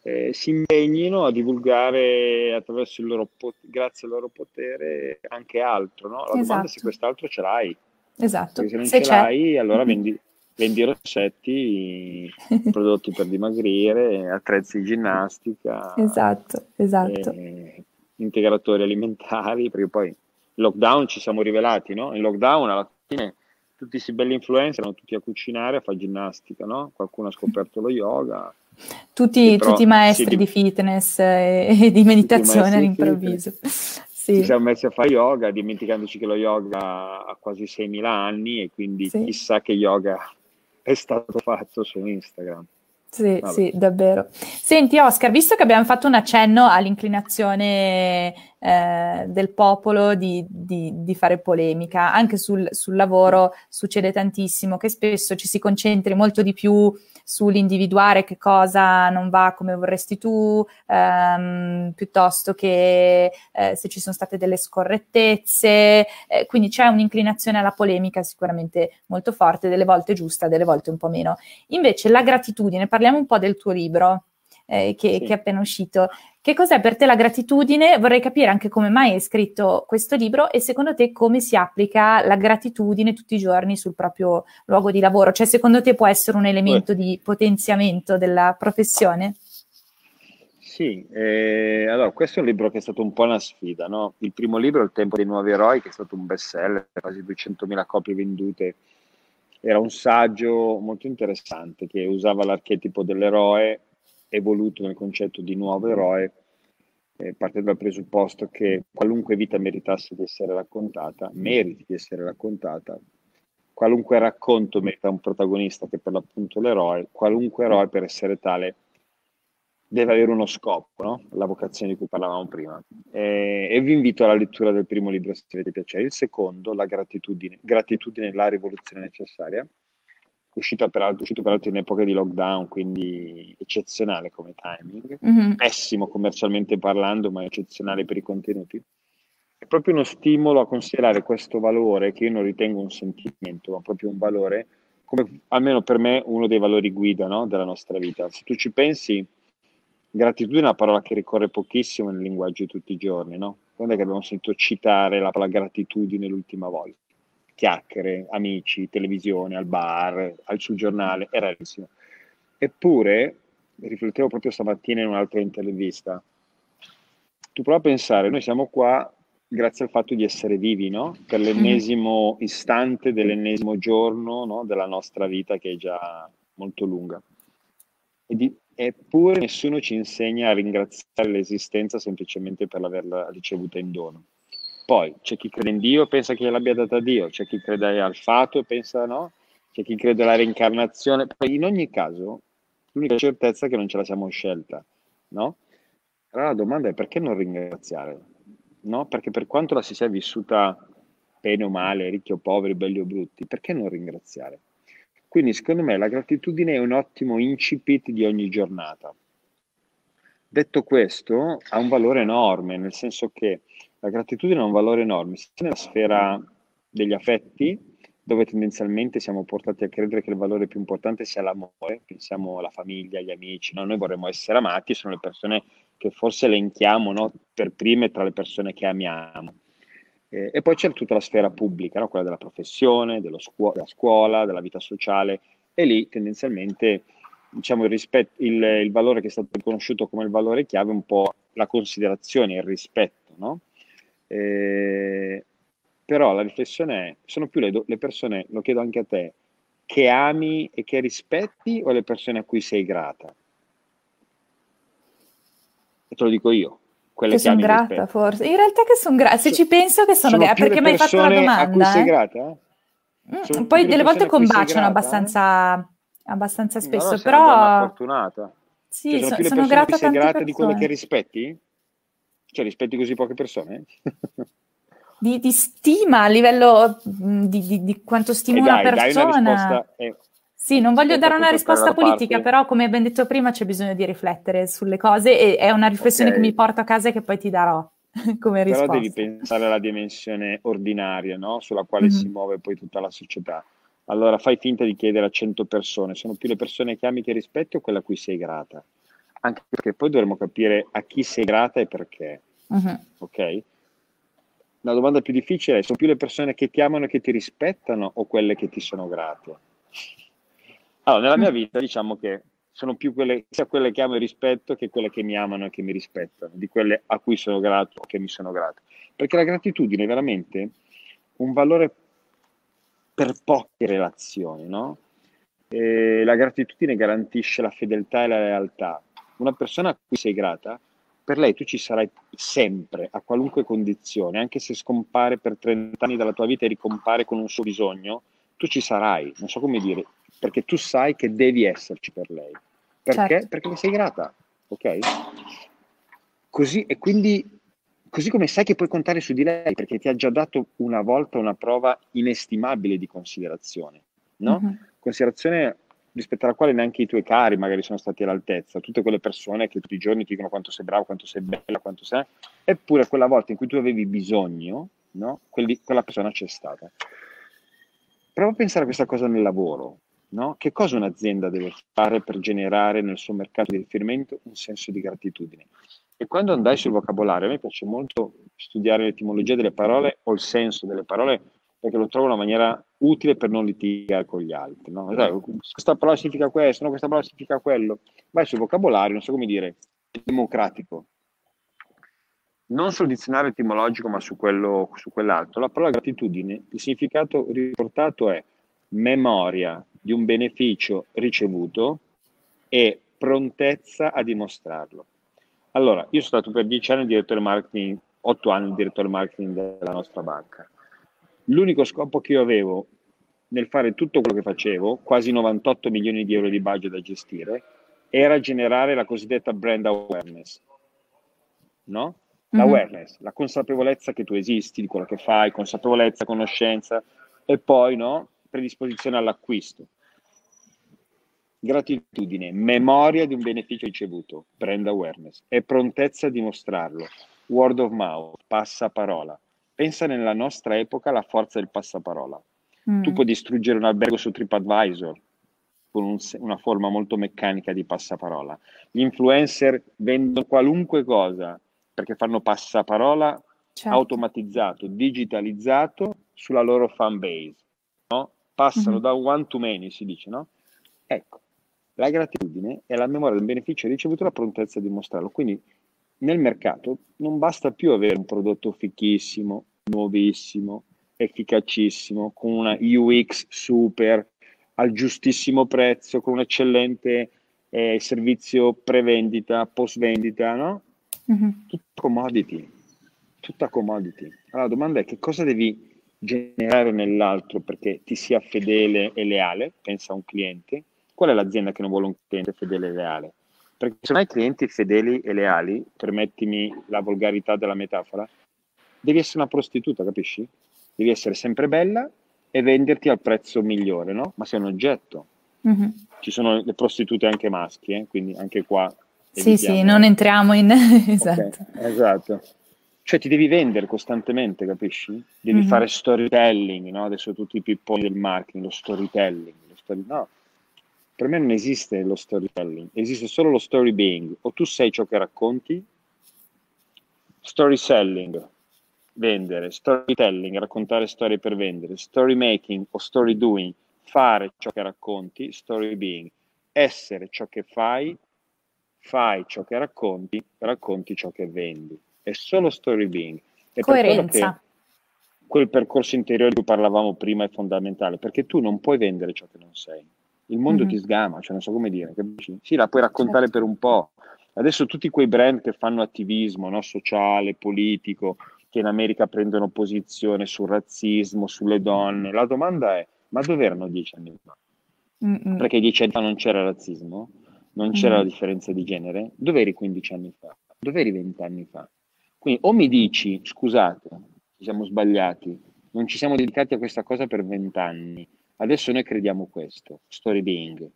eh, si impegnino a divulgare attraverso il loro pot- grazie al loro potere anche altro. No? La esatto. domanda è se esatto. quest'altro ce l'hai. Esatto. Perché se non se ce c'è. l'hai, allora vendi, vendi rossetti, prodotti per dimagrire, attrezzi di ginnastica. Esatto, esatto. Eh, integratori alimentari, perché poi in lockdown ci siamo rivelati, no? In lockdown alla fine tutti questi belli influencer erano tutti a cucinare, a fare ginnastica, no? Qualcuno ha scoperto lo yoga. Tutti, tutti i maestri sì, di fitness e, e di meditazione all'improvviso. Sì. Ci siamo messi a fare yoga, dimenticandoci che lo yoga ha quasi 6.000 anni e quindi sì. chissà che yoga è stato fatto su Instagram. Sì, Vabbè. sì, davvero. Senti Oscar, visto che abbiamo fatto un accenno all'inclinazione eh, del popolo di, di, di, fare polemica, anche sul, sul lavoro succede tantissimo che spesso ci si concentri molto di più sull'individuare che cosa non va come vorresti tu, ehm, piuttosto che eh, se ci sono state delle scorrettezze. Eh, quindi c'è un'inclinazione alla polemica sicuramente molto forte, delle volte giusta, delle volte un po' meno. Invece la gratitudine, parliamo un po' del tuo libro. Eh, che, sì. che, è appena uscito. Che cos'è per te la gratitudine? Vorrei capire anche come mai hai scritto questo libro e secondo te come si applica la gratitudine tutti i giorni sul proprio luogo di lavoro? Cioè secondo te può essere un elemento di potenziamento della professione? Sì, eh, allora questo è un libro che è stato un po' una sfida, no? Il primo libro, Il tempo dei nuovi eroi, che è stato un best seller, quasi 200.000 copie vendute, era un saggio molto interessante che usava l'archetipo dell'eroe evoluto nel concetto di nuovo eroe, eh, partendo dal presupposto che qualunque vita meritasse di essere raccontata, meriti di essere raccontata, qualunque racconto merita un protagonista che per l'appunto l'eroe, qualunque eroe per essere tale deve avere uno scopo, no? la vocazione di cui parlavamo prima. E, e, vi invito alla lettura del primo libro se avete piacere. Il secondo, La gratitudine, gratitudine la rivoluzione necessaria, uscito peraltro, uscito peraltro in epoca di lockdown, quindi eccezionale come timing, mm-hmm. pessimo commercialmente parlando, ma eccezionale per i contenuti. È proprio uno stimolo a considerare questo valore, che io non ritengo un sentimento, ma proprio un valore, come almeno per me uno dei valori guida no? della nostra vita. Se tu ci pensi, gratitudine è una parola che ricorre pochissimo nel linguaggio di tutti i giorni, no? Quando è che abbiamo sentito citare la parola gratitudine l'ultima volta? Chiacchiere, amici, televisione, al bar, al sul giornale, è rarissimo. Eppure, riflettevo proprio stamattina in un'altra intervista, tu prova a pensare, noi siamo qua grazie al fatto di essere vivi, no? Per l'ennesimo istante dell'ennesimo giorno no? della nostra vita che è già molto lunga. Di, eppure nessuno ci insegna a ringraziare l'esistenza semplicemente per averla ricevuta in dono. Poi c'è chi crede in Dio e pensa che l'abbia data Dio, c'è chi crede al fato e pensa no, c'è chi crede alla reincarnazione. Poi in ogni caso L'unica certezza è che non ce la siamo scelta, no? Allora la domanda è perché non ringraziare? No? Perché per quanto la si sia vissuta bene o male, ricchi o poveri, belli o brutti, perché non ringraziare? Quindi secondo me la gratitudine è un ottimo incipit di ogni giornata. Detto questo, ha un valore enorme, nel senso che la gratitudine ha un valore enorme, sia nella sfera degli affetti, dove tendenzialmente siamo portati a credere che il valore più importante sia l'amore, pensiamo alla famiglia, agli amici, no? noi vorremmo essere amati, sono le persone che forse elenchiamo no? per prime tra le persone che amiamo. E poi c'è tutta la sfera pubblica, no? quella della professione, scuo- della scuola, della vita sociale, e lì tendenzialmente diciamo, il, rispetto, il, il, valore che è stato riconosciuto come il valore chiave è un po' la considerazione, il rispetto. No? Eh, però la riflessione è, sono più le, le persone, lo chiedo anche a te, che ami e che rispetti o le persone a cui sei grata? E te lo dico io. Quelle che, che sono grata, forse. In realtà che sono grata, se so, ci penso che sono, sono grata, perché mi hai fatto la domanda. A cui sei eh? grata? Mm, poi delle volte combaciano abbastanza, abbastanza spesso, no, no, però... Una fortunata. Sì, cioè, sono, sono, sono grata a sei grata persone. di quelle che rispetti? Cioè, rispetti così poche persone? di, di, stima a livello mm, di, di, di quanto stimo una dai, persona. Una eh, sì, non voglio dare una risposta politica, parte. però come abbiamo detto prima c'è bisogno di riflettere sulle cose e è una riflessione okay. che mi porto a casa e che poi ti darò come risposta. Però devi pensare alla dimensione ordinaria, no? sulla quale mm-hmm. si muove poi tutta la società. Allora fai finta di chiedere a 100 persone, sono più le persone che ami che rispetti o quelle a cui sei grata? Anche perché poi dovremmo capire a chi sei grata e perché. Mm-hmm. Ok? la domanda più difficile è, sono più le persone che ti amano e che ti rispettano o quelle che ti sono grate? Allora, nella mia vita diciamo che sono più quelle, sia quelle che amo e rispetto che quelle che mi amano e che mi rispettano, di quelle a cui sono grato o che mi sono grato. Perché la gratitudine è veramente un valore per poche relazioni, no? E la gratitudine garantisce la fedeltà e la lealtà. Una persona a cui sei grata per lei tu ci sarai sempre, a qualunque condizione, anche se scompare per 30 anni dalla tua vita e ricompare con un suo bisogno, tu ci sarai, non so come dire, perché tu sai che devi esserci per lei. Perché? Certo. Perché le sei grata, ok? Così, e quindi, così come sai che puoi contare su di lei, perché ti ha già dato una volta una prova inestimabile di considerazione, no? Mm-hmm. Considerazione rispetto alla quale neanche i tuoi cari magari sono stati all'altezza, tutte quelle persone che tutti i giorni ti dicono quanto sei bravo, quanto sei bella, quanto sei, eppure quella volta in cui tu avevi bisogno, no? Quelli, quella persona c'è stata. Prova a pensare a questa cosa nel lavoro, no? Che cosa un'azienda deve fare per generare nel suo mercato di riferimento un senso di gratitudine? E quando andai sul vocabolario, a me piace molto studiare l'etimologia delle parole o il senso delle parole perché lo trovo una maniera utile per non litigare con gli altri. No? questa parola significa questo, no? questa parola significa quello. Vai sul vocabolario, non so come dire, democratico. Non sul dizionario etimologico, ma su, quello, su quell'altro. La parola gratitudine, il significato riportato è memoria di un beneficio ricevuto e prontezza a dimostrarlo. Allora, io sono stato per dieci anni direttore marketing, otto anni direttore marketing della nostra banca L'unico scopo che io avevo nel fare tutto quello che facevo, quasi 98 milioni di euro di budget da gestire, era generare la cosiddetta brand awareness. No? L'awareness, mm-hmm. la consapevolezza che tu esisti, di quello che fai, consapevolezza, conoscenza e poi no, predisposizione all'acquisto. Gratitudine, memoria di un beneficio ricevuto, brand awareness e prontezza a dimostrarlo. Word of mouth, passaparola pensa nella nostra epoca alla forza del passaparola. Mm. Tu puoi distruggere un albergo su TripAdvisor con un, una forma molto meccanica di passaparola. Gli influencer vendono qualunque cosa perché fanno passaparola certo. automatizzato, digitalizzato sulla loro fan base. No? Passano mm-hmm. da one to many, si dice, no? Ecco, la gratitudine è la memoria del beneficio ricevuto e la prontezza di mostrarlo. Quindi nel mercato non basta più avere un prodotto fichissimo, nuovissimo, efficacissimo, con una UX super, al giustissimo prezzo, con un eccellente eh, servizio pre-vendita, post-vendita, no? Mm-hmm. Tutta commodity, tutta commodity. Allora la domanda è che cosa devi generare nell'altro perché ti sia fedele e leale, pensa a un cliente, Qual è l'azienda che non vuole un cliente fedele e leale? Perché se non hai clienti fedeli e leali, permettimi la volgarità della metafora, devi essere una prostituta, capisci? Devi essere sempre bella e venderti al prezzo migliore, no? Ma sei un oggetto. Mm-hmm. Ci sono le prostitute anche maschi, eh? quindi anche qua. Sì, sì, non entriamo in... esatto. Okay, esatto. Cioè ti devi vendere costantemente, capisci? Devi mm-hmm. fare storytelling, no? Adesso tutti i pipponi del marketing, lo storytelling. Lo story... No, per me non esiste lo storytelling, esiste solo lo story being. O tu sei ciò che racconti, story selling, vendere, storytelling, raccontare storie per vendere, story making o story doing, fare ciò che racconti, story being, essere ciò che fai, fai ciò che racconti, racconti ciò che vendi. È solo story being. E Coerenza. quel percorso interiore di cui parlavamo prima è fondamentale, perché tu non puoi vendere ciò che non sei. Il mondo mm-hmm. ti sgama, cioè non so come dire, capisci? Sì, la puoi raccontare certo. per un po'. Adesso tutti quei brand che fanno attivismo no? sociale, politico, che in America prendono posizione sul razzismo, sulle donne, la domanda è, ma dove erano dieci anni fa? Mm-mm. Perché dieci anni fa non c'era razzismo, non c'era mm-hmm. la differenza di genere. Dove eri 15 anni fa? Dove eri 20 anni fa? Quindi o mi dici, scusate, ci siamo sbagliati, non ci siamo dedicati a questa cosa per vent'anni, Adesso noi crediamo questo, story being.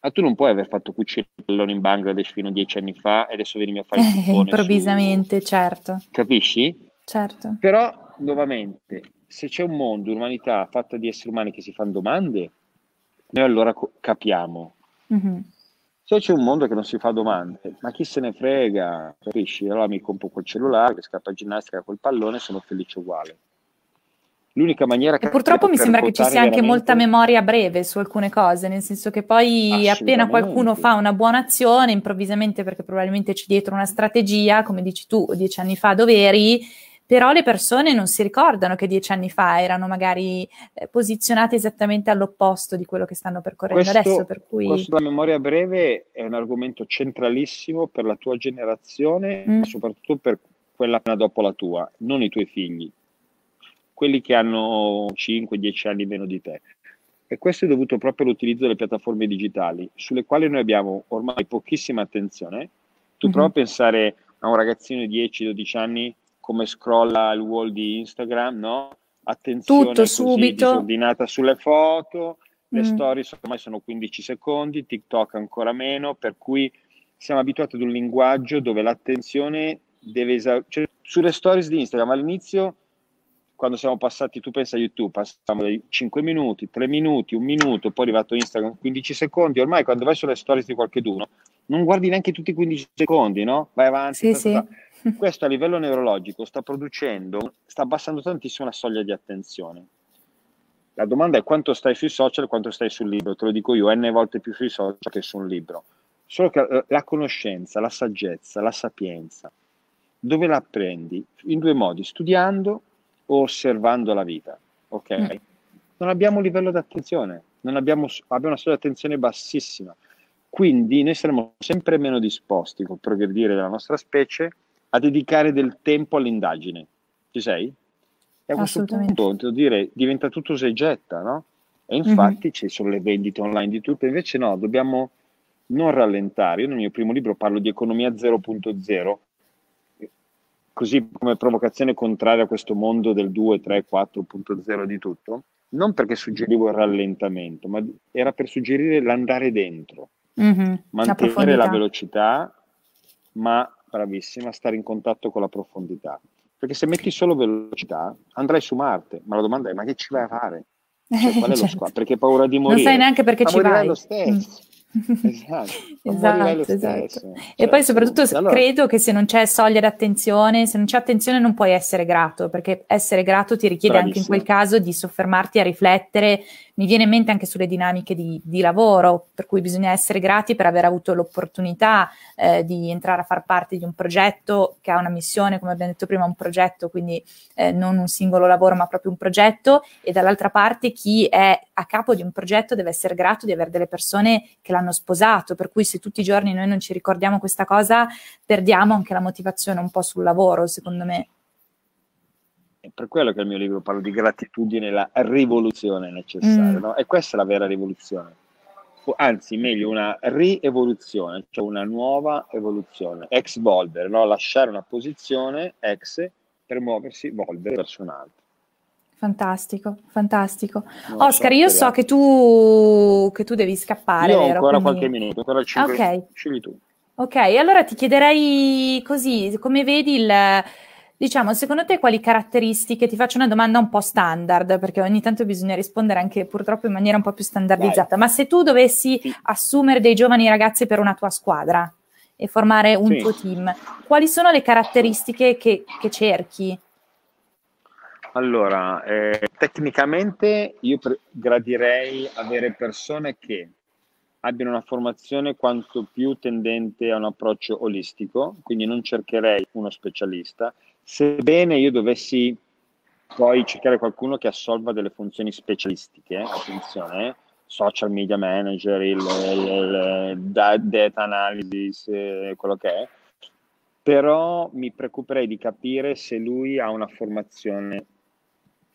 Ma tu non puoi aver fatto cucire il pallone in Bangladesh fino a dieci anni fa e adesso venimi a fare il eh, Improvvisamente, su... certo. Capisci? Certo. Però, nuovamente, se c'è un mondo, un'umanità fatta di esseri umani che si fanno domande, noi allora co- capiamo. Mm-hmm. Se c'è un mondo che non si fa domande, ma chi se ne frega, capisci? Allora mi compro quel cellulare, scappa a ginnastica col pallone, sono felice uguale l'unica maniera che... E purtroppo mi sembra che ci sia anche molta memoria breve su alcune cose, nel senso che poi appena qualcuno fa una buona azione, improvvisamente, perché probabilmente c'è dietro una strategia, come dici tu, dieci anni fa dove eri, però le persone non si ricordano che dieci anni fa erano magari eh, posizionate esattamente all'opposto di quello che stanno percorrendo questo, adesso. Per cui... Questo della memoria breve è un argomento centralissimo per la tua generazione, mm. ma soprattutto per quella appena dopo la tua, non i tuoi figli quelli che hanno 5-10 anni meno di te. E questo è dovuto proprio all'utilizzo delle piattaforme digitali, sulle quali noi abbiamo ormai pochissima attenzione. Tu mm-hmm. prova a pensare a un ragazzino di 10-12 anni come scrolla il wall di Instagram, no? Attenzione Tutto così, subito. disordinata sulle foto, le mm. stories ormai sono 15 secondi, TikTok ancora meno, per cui siamo abituati ad un linguaggio dove l'attenzione deve esaurire. Cioè, sulle stories di Instagram all'inizio quando siamo passati, tu pensa a YouTube, passiamo dai 5 minuti, 3 minuti, 1 minuto, poi è arrivato Instagram 15 secondi, ormai quando vai sulle stories di qualcuno non guardi neanche tutti i 15 secondi, no? Vai avanti. Sì, sì. Questo a livello neurologico sta producendo, sta abbassando tantissimo la soglia di attenzione. La domanda è quanto stai sui social quanto stai sul libro. Te lo dico io, n volte più sui social che su un libro. Solo che eh, la conoscenza, la saggezza, la sapienza, dove la apprendi? In due modi, studiando o osservando la vita, ok? Mm. Non abbiamo un livello di attenzione, abbiamo, abbiamo una soglia di attenzione bassissima. Quindi noi saremo sempre meno disposti, col progredire della nostra specie, a dedicare del tempo all'indagine. Ci sei? E a questo punto, devo dire, diventa tutto segetta, no? E infatti mm-hmm. ci sono le vendite online di tutto, invece no, dobbiamo non rallentare. Io nel mio primo libro parlo di economia 0.0, così come provocazione contraria a questo mondo del 2, 3, 4.0 di tutto, non perché suggerivo il rallentamento, ma era per suggerire l'andare dentro, mm-hmm, mantenere la, la velocità, ma bravissima, stare in contatto con la profondità. Perché se metti solo velocità, andrai su Marte, ma la domanda è: ma che ci vai a fare? Cioè, qual è certo. lo scopo? Perché hai paura di morire. Non sai neanche perché ma ci vai. lo stesso. Mm. Esatto, esatto, esatto. E cioè, poi soprattutto allora... credo che se non c'è soglia d'attenzione, se non c'è attenzione non puoi essere grato, perché essere grato ti richiede Bravissimo. anche in quel caso di soffermarti a riflettere mi viene in mente anche sulle dinamiche di, di lavoro, per cui bisogna essere grati per aver avuto l'opportunità eh, di entrare a far parte di un progetto che ha una missione, come abbiamo detto prima, un progetto, quindi eh, non un singolo lavoro, ma proprio un progetto, e dall'altra parte chi è a capo di un progetto deve essere grato di avere delle persone che l'hanno sposato, per cui se tutti i giorni noi non ci ricordiamo questa cosa, perdiamo anche la motivazione un po' sul lavoro, secondo me. È per quello che il mio libro parla di gratitudine la rivoluzione necessaria, mm. no? E questa è la vera rivoluzione. anzi meglio una rievoluzione, cioè una nuova evoluzione, ex volvere, no? lasciare una posizione ex per muoversi, volvere verso un'altra. Fantastico, fantastico. Non Oscar, so, io so che tu, che tu devi scappare. Io ho ancora Quindi... qualche minuto, ancora 5 okay. scegli tu. Ok, allora ti chiederei così, come vedi il, diciamo, secondo te quali caratteristiche, ti faccio una domanda un po' standard, perché ogni tanto bisogna rispondere anche purtroppo in maniera un po' più standardizzata, Vai. ma se tu dovessi sì. assumere dei giovani ragazzi per una tua squadra e formare un sì. tuo team, quali sono le caratteristiche che, che cerchi? Allora, eh, tecnicamente io pre- gradirei avere persone che abbiano una formazione quanto più tendente a un approccio olistico, quindi non cercherei uno specialista, sebbene io dovessi poi cercare qualcuno che assolva delle funzioni specialistiche, attenzione, eh, social media manager, il, il, il data analysis, eh, quello che è, però mi preoccuperei di capire se lui ha una formazione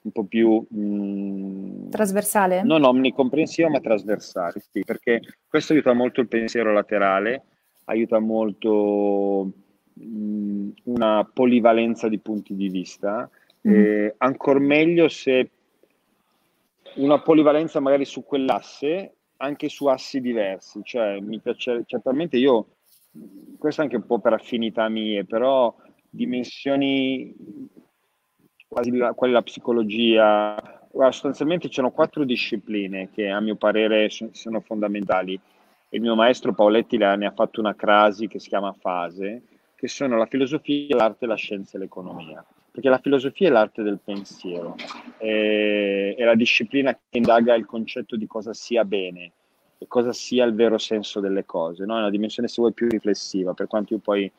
un po' più mh, mm, trasversale? Non omnicomprensiva, ma trasversale, sì, perché questo aiuta molto il pensiero laterale, aiuta molto mh, una polivalenza di punti di vista, mm. eh, ancora meglio se una polivalenza magari su quell'asse, anche su assi diversi, cioè mi piace, certamente io, questo anche un po' per affinità mie, però dimensioni quasi la, qual è la psicologia. Guarda, sostanzialmente ci sono quattro discipline che a mio parere sono fondamentali. Il mio maestro Paoletti ne ha fatto una crasi che si chiama fase, che sono la filosofia, l'arte, la scienza e l'economia. Perché la filosofia è l'arte del pensiero, è, è la disciplina che indaga il concetto di cosa sia bene e cosa sia il vero senso delle cose. No? È una dimensione, se vuoi, più riflessiva, per quanto io poi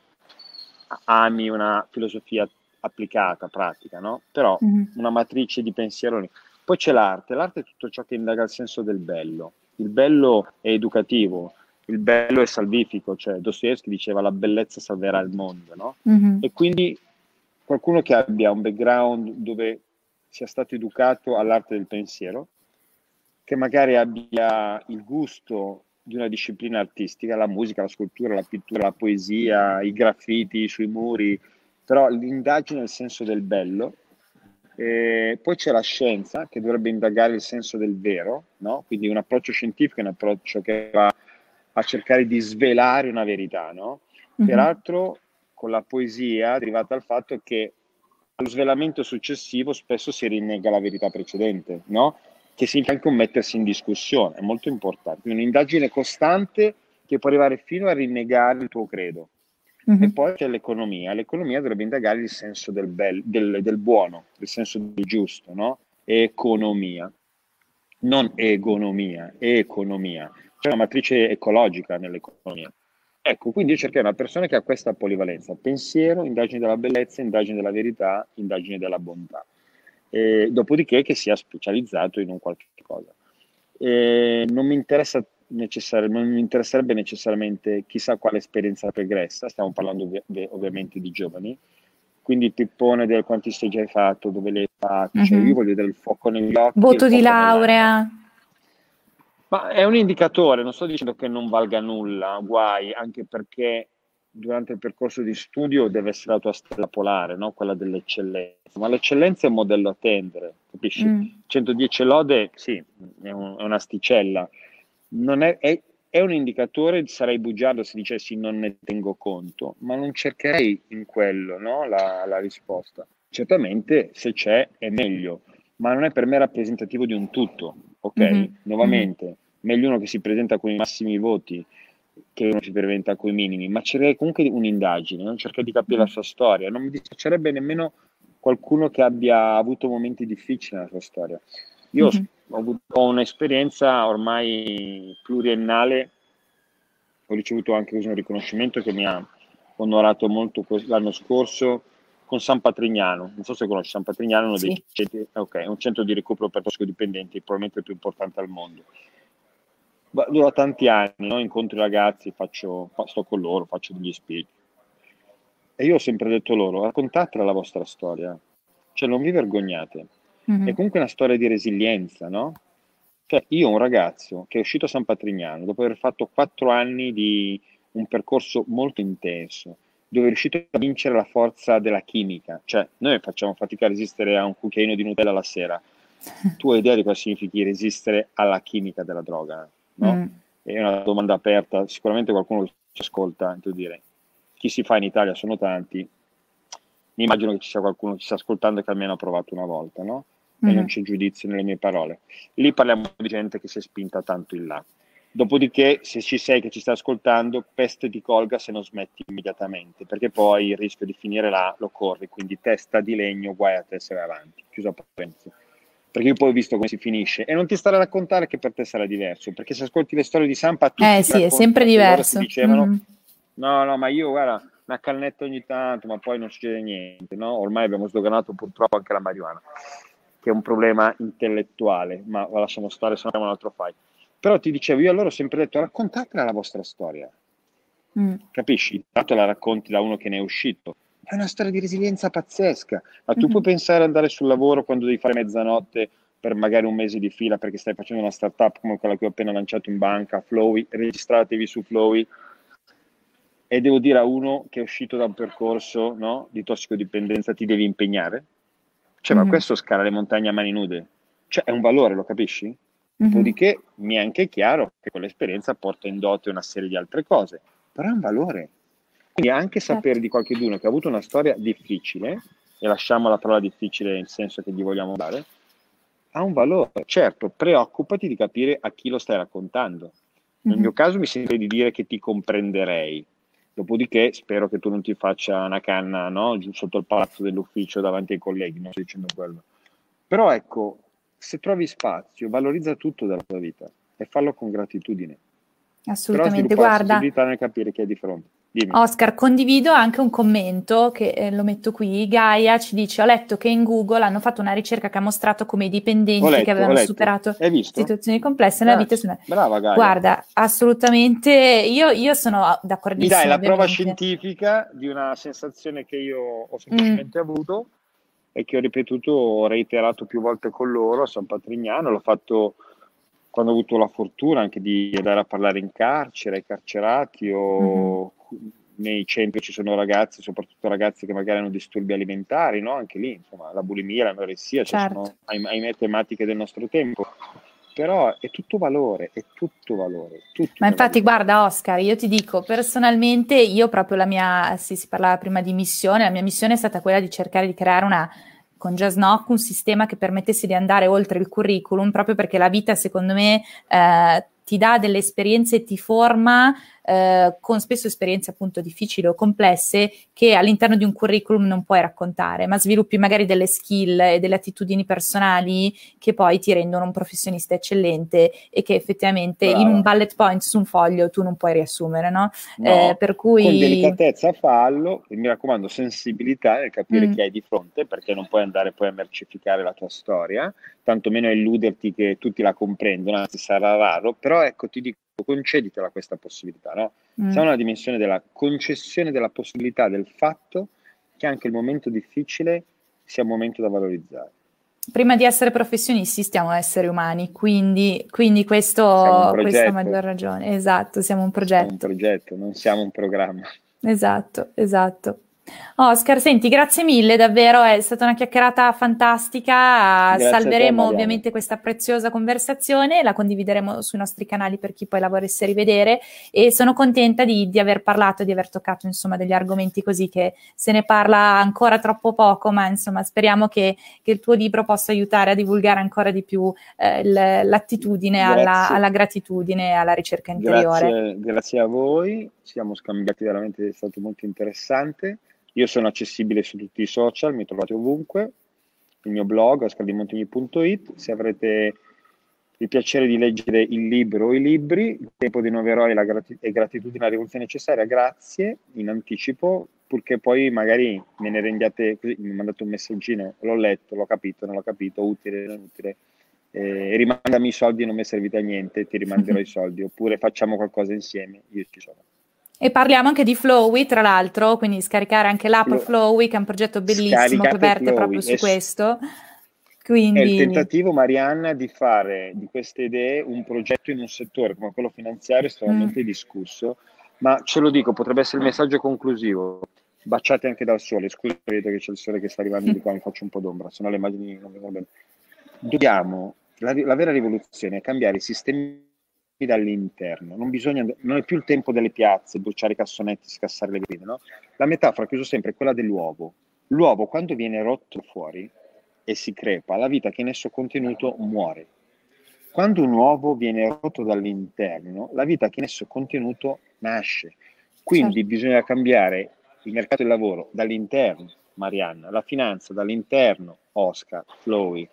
ami una filosofia applicata, pratica, no? Però mm-hmm. una matrice di pensiero lì. Poi c'è l'arte, l'arte è tutto ciò che indaga il senso del bello. Il bello è educativo, il bello è salvifico, cioè Dostoevsky diceva la bellezza salverà il mondo, no? Mm-hmm. E quindi qualcuno che abbia un background dove sia stato educato all'arte del pensiero, che magari abbia il gusto di una disciplina artistica, la musica, la scultura, la pittura, la poesia, i graffiti sui muri, però l'indagine il senso del bello, e poi c'è la scienza che dovrebbe indagare il senso del vero, no? quindi un approccio scientifico è un approccio che va a cercare di svelare una verità. No? Mm-hmm. Peraltro con la poesia derivata dal fatto che allo svelamento successivo spesso si rinnega la verità precedente, no? che significa anche un mettersi in discussione, è molto importante. Un'indagine costante che può arrivare fino a rinnegare il tuo credo. Mm-hmm. E poi c'è l'economia. L'economia dovrebbe indagare il senso del, bel, del, del buono, il senso del giusto, no? Economia, non egonomia, economia. C'è una matrice ecologica nell'economia. Ecco, quindi io cercherò una persona che ha questa polivalenza, pensiero, indagine della bellezza, indagine della verità, indagine della bontà. E, dopodiché che sia specializzato in un qualche cosa. E non mi interessa necessari- non mi interesserebbe necessariamente chissà quale esperienza pregressa, stiamo parlando ov- ovviamente di giovani, quindi il pippone del quanti stage hai fatto, dove le hai fatti, mm-hmm. cioè io voglio il fuoco negli occhi. Voto di laurea. Ma è un indicatore, non sto dicendo che non valga nulla, guai, anche perché durante il percorso di studio deve essere la tua stella polare, no? quella dell'eccellenza, ma l'eccellenza è un modello a tendere, capisci? Mm. 110 lode, sì, è, un, è un'asticella, non è, è, è, un indicatore, sarei bugiardo se dicessi non ne tengo conto, ma non cercherei in quello no? la, la risposta. Certamente se c'è è meglio, ma non è per me rappresentativo di un tutto, ok? Mm-hmm. Nuovamente, mm-hmm. Meglio uno che si presenta con i massimi voti che uno si presenta con i minimi, ma cercherei comunque un'indagine, no? cercare di capire la sua storia. Non mi dispiacerebbe nemmeno qualcuno che abbia avuto momenti difficili nella sua storia. Io mm-hmm. ho, avuto, ho un'esperienza ormai pluriennale, ho ricevuto anche un riconoscimento che mi ha onorato molto l'anno scorso con San Patrignano. Non so se conosci San Patrignano, uno sì. dei centri, okay, un centro di recupero per tossicodipendenti, probabilmente il più importante al mondo. Dura tanti anni, no? incontro i ragazzi, faccio, sto con loro, faccio degli speech. E io ho sempre detto loro, raccontatela la vostra storia, cioè non vi vergognate, Mm-hmm. È comunque una storia di resilienza, no? Cioè, io un ragazzo che è uscito a San Patrignano dopo aver fatto quattro anni di un percorso molto intenso, dove è riuscito a vincere la forza della chimica. Cioè, noi facciamo fatica a resistere a un cucchiaino di Nutella la sera. Tu hai idea di cosa significhi resistere alla chimica della droga? No? Mm. È una domanda aperta. Sicuramente qualcuno ci ascolta, dire, chi si fa in Italia sono tanti. Mi immagino che ci sia qualcuno che ci sta ascoltando che almeno ha provato una volta, no? E mm. non c'è giudizio nelle mie parole. Lì parliamo di gente che si è spinta tanto in là. Dopodiché, se ci sei che ci sta ascoltando, peste ti colga se non smetti immediatamente, perché poi il rischio di finire là lo corri, quindi testa di legno, guai a te se vai avanti. Chiusa parentesi. Perché io poi ho visto come si finisce e non ti stare a raccontare che per te sarà diverso, perché se ascolti le storie di Sampa, tutti eh sì, è sempre diverso. Dicevano, mm. no, no, ma io guarda, una cannetta ogni tanto, ma poi non succede niente, no? Ormai abbiamo sdoganato purtroppo anche la marijuana, che è un problema intellettuale, ma la lasciamo stare, se no abbiamo un altro fight però ti dicevo, io allora ho sempre detto, raccontatela la vostra storia. Mm. Capisci? Tanto la racconti da uno che ne è uscito. È una storia di resilienza pazzesca. Ma tu mm-hmm. puoi pensare ad andare sul lavoro quando devi fare mezzanotte per magari un mese di fila perché stai facendo una startup come quella che ho appena lanciato in banca, Flowy, registratevi su Flowy. E devo dire a uno che è uscito da un percorso no, di tossicodipendenza, ti devi impegnare. Cioè, mm-hmm. ma questo scala le montagne a mani nude. Cioè, è un valore, lo capisci? Dopodiché mm-hmm. mi è anche chiaro che quell'esperienza porta in dote una serie di altre cose, però è un valore. Quindi anche sapere di qualcuno che ha avuto una storia difficile, e lasciamo la parola difficile nel senso che gli vogliamo dare, ha un valore. Certo, preoccupati di capire a chi lo stai raccontando. Nel mm-hmm. mio caso mi sento di dire che ti comprenderei. Dopodiché spero che tu non ti faccia una canna no? giù sotto il palazzo dell'ufficio davanti ai colleghi, non sto dicendo quello. Però ecco, se trovi spazio, valorizza tutto della tua vita e fallo con gratitudine. Assolutamente, guarda. La nel capire chi è di fronte. Dimmi. Oscar, condivido anche un commento che eh, lo metto qui. Gaia ci dice: Ho letto che in Google hanno fatto una ricerca che ha mostrato come i dipendenti letto, che avevano superato situazioni complesse nella vita. Sono... Brava, Gaia. Guarda, assolutamente. Io, io sono d'accordissimo. Mi dai la prova scientifica di una sensazione che io ho semplicemente mm. avuto e che ho ripetuto, ho reiterato più volte con loro a San Patrignano, l'ho fatto quando ho avuto la fortuna anche di andare a parlare in carcere, ai carcerati o mm-hmm. Nei centri ci sono ragazzi, soprattutto ragazzi che magari hanno disturbi alimentari, no? anche lì, insomma, la bulimia, l'anoressia, certo. cioè sono ahimè tematiche del nostro tempo però è tutto valore, è tutto valore. Tutto Ma infatti, valore. guarda, Oscar, io ti dico personalmente, io proprio la mia, sì, si parlava prima di missione, la mia missione è stata quella di cercare di creare una con JazzNock un sistema che permettesse di andare oltre il curriculum, proprio perché la vita, secondo me, eh, ti dà delle esperienze e ti forma eh, con spesso esperienze appunto difficili o complesse che all'interno di un curriculum non puoi raccontare, ma sviluppi magari delle skill e delle attitudini personali che poi ti rendono un professionista eccellente e che effettivamente Brava. in un bullet point su un foglio tu non puoi riassumere, no? no eh, per cui... Con delicatezza fallo, e mi raccomando sensibilità nel capire mm. chi hai di fronte perché non puoi andare poi a mercificare la tua storia, tantomeno illuderti che tutti la comprendono, anzi sarà raro, però ecco ti dico conceditela questa possibilità, no? Mm. Siamo nella dimensione della concessione della possibilità del fatto che anche il momento difficile sia un momento da valorizzare. Prima di essere professionisti stiamo esseri umani, quindi, quindi questo, questa maggior ragione. Esatto, siamo un progetto. Siamo un progetto, non siamo un programma. Esatto, esatto. Oscar, senti, grazie mille, davvero è stata una chiacchierata fantastica. Grazie Salveremo te, ovviamente questa preziosa conversazione, la condivideremo sui nostri canali per chi poi la voresse rivedere e sono contenta di, di aver parlato, di aver toccato insomma degli argomenti così che se ne parla ancora troppo poco, ma insomma speriamo che, che il tuo libro possa aiutare a divulgare ancora di più eh, l'attitudine alla, alla, gratitudine e alla ricerca interiore. Grazie, grazie a voi, siamo scambiati veramente, è stato molto interessante. Io sono accessibile su tutti i social, mi trovate ovunque, il mio blog oscardimontini.it, se avrete il piacere di leggere il libro o i libri, il tempo dei nuovi eroi la grat- e gratitudine alla rivoluzione necessaria, grazie in anticipo, purché poi magari me ne rendiate così, mi mandate un messaggino, l'ho letto, l'ho capito, non l'ho capito, utile, non utile, eh, rimandami i soldi, non mi è servito a niente, ti rimanderò i soldi, oppure facciamo qualcosa insieme, io ci sono. E parliamo anche di Flowy, tra l'altro, quindi scaricare anche l'app Flow. Flowy, che è un progetto bellissimo Scaricate che verte Flowy. proprio su es- questo. Quindi... È il tentativo, Marianna, di fare di queste idee un progetto in un settore come quello finanziario estremamente mm. discusso, ma ce lo dico, potrebbe essere il messaggio conclusivo. Baciate anche dal sole, scusa, vedo che c'è il sole che sta arrivando di qua, mi faccio un po' d'ombra, se no le immagini non vengono bene. Dobbiamo, la, la vera rivoluzione è cambiare i sistemi dall'interno, non, bisogna, non è più il tempo delle piazze, bruciare i cassonetti, scassare le grida, no? La metafora che uso sempre è quella dell'uovo. L'uovo quando viene rotto fuori e si crepa, la vita che in esso contenuto muore. Quando un uovo viene rotto dall'interno, la vita che in esso contenuto nasce. Quindi certo. bisogna cambiare il mercato del lavoro dall'interno, Marianna, la finanza dall'interno, Oscar, Chloe,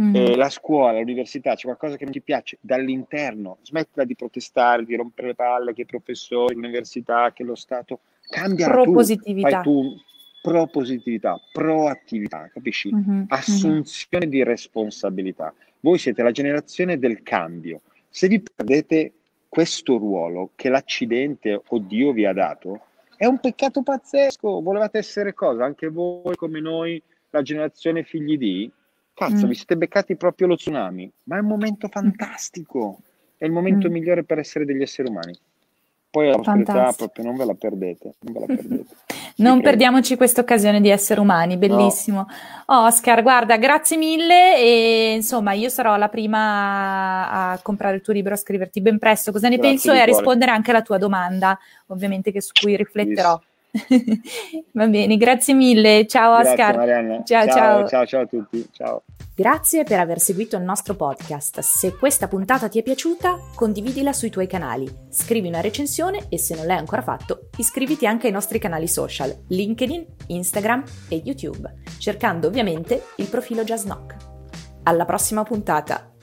mm. eh, la scuola, l'università, c'è qualcosa che non ti piace dall'interno, smettila di protestare, di rompere le palle che i professori, l'università, che lo Stato, cambia Propositività. tu, fai tu propositività, proattività, capisci? Mm-hmm. Assunzione mm-hmm. di responsabilità. Voi siete la generazione del cambio. Se vi perdete questo ruolo che l'accidente o Dio vi ha dato, è un peccato pazzesco. Volevate essere cosa? Anche voi, come noi, la generazione figli di? Cazzo, mm. vi siete beccati proprio lo tsunami. Ma è un momento fantastico. È il momento mm. migliore per essere degli esseri umani. Poi la età proprio non ve la perdete. Non ve la perdete. Non perdiamoci questa occasione di essere umani, bellissimo. No. Oscar, guarda, grazie mille e insomma io sarò la prima a comprare il tuo libro, a scriverti ben presto cosa ne grazie penso e a rispondere anche alla tua domanda, ovviamente che su cui rifletterò. Va bene, grazie mille. Ciao Oscar. Ciao, ciao, ciao, ciao, ciao a tutti. Ciao. Grazie per aver seguito il nostro podcast. Se questa puntata ti è piaciuta, condividila sui tuoi canali, scrivi una recensione e se non l'hai ancora fatto, iscriviti anche ai nostri canali social, LinkedIn, Instagram e YouTube, cercando ovviamente il profilo Just Knock. Alla prossima puntata!